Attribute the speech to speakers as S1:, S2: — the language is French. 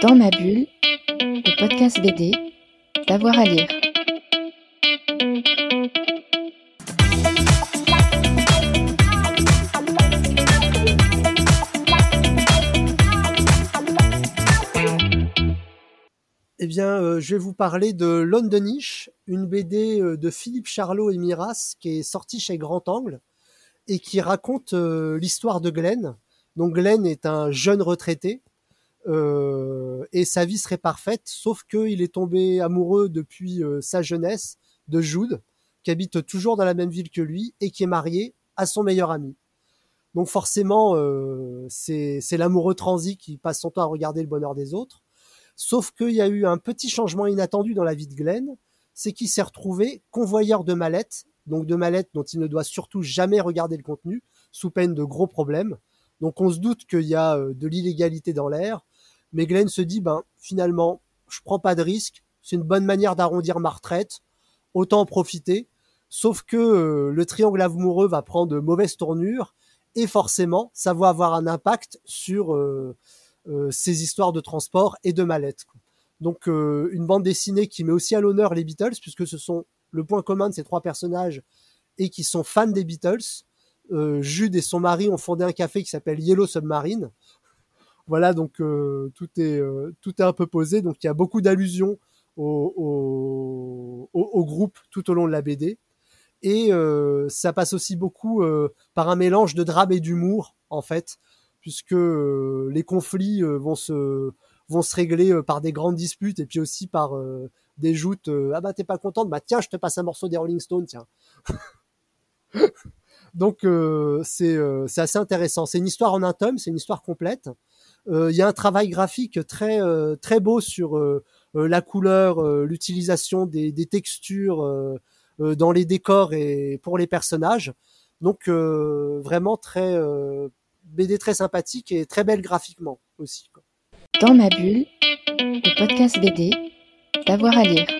S1: Dans ma bulle, le podcast BD, d'avoir à lire.
S2: Eh bien, euh, je vais vous parler de Londonish, une BD euh, de Philippe Charlot et Miras qui est sortie chez Grand Angle et qui raconte euh, l'histoire de Glenn. Donc Glenn est un jeune retraité et sa vie serait parfaite, sauf qu'il est tombé amoureux depuis sa jeunesse de Jude, qui habite toujours dans la même ville que lui et qui est marié à son meilleur ami. Donc forcément, c'est l'amoureux transi qui passe son temps à regarder le bonheur des autres. Sauf qu'il y a eu un petit changement inattendu dans la vie de Glenn, c'est qu'il s'est retrouvé convoyeur de mallettes, donc de mallettes dont il ne doit surtout jamais regarder le contenu, sous peine de gros problèmes. Donc on se doute qu'il y a euh, de l'illégalité dans l'air, mais Glenn se dit, ben finalement, je prends pas de risque, c'est une bonne manière d'arrondir ma retraite, autant en profiter. Sauf que euh, le triangle amoureux va prendre de mauvaises tournures, et forcément, ça va avoir un impact sur... Euh, euh, ces histoires de transport et de mallettes. Donc une bande dessinée qui met aussi à l'honneur les Beatles, puisque ce sont le point commun de ces trois personnages et qui sont fans des Beatles. Jude et son mari ont fondé un café qui s'appelle Yellow Submarine. Voilà, donc tout est tout est un peu posé. Donc il y a beaucoup d'allusions au, au, groupe tout au long de la BD. Et ça passe aussi beaucoup par un mélange de drame et d'humour, en fait puisque euh, les conflits euh, vont se vont se régler euh, par des grandes disputes et puis aussi par des joutes ah bah t'es pas contente? Bah tiens je te passe un morceau des Rolling Stones tiens donc c'est c'est assez intéressant c'est une histoire en un tome c'est une histoire complète il y a un travail graphique très très beau sur la couleur l'utilisation des, des textures dans les décors et pour les personnages donc vraiment très BD très sympathique et très belle graphiquement aussi.
S1: Dans ma bulle, le podcast BD, d'avoir à lire.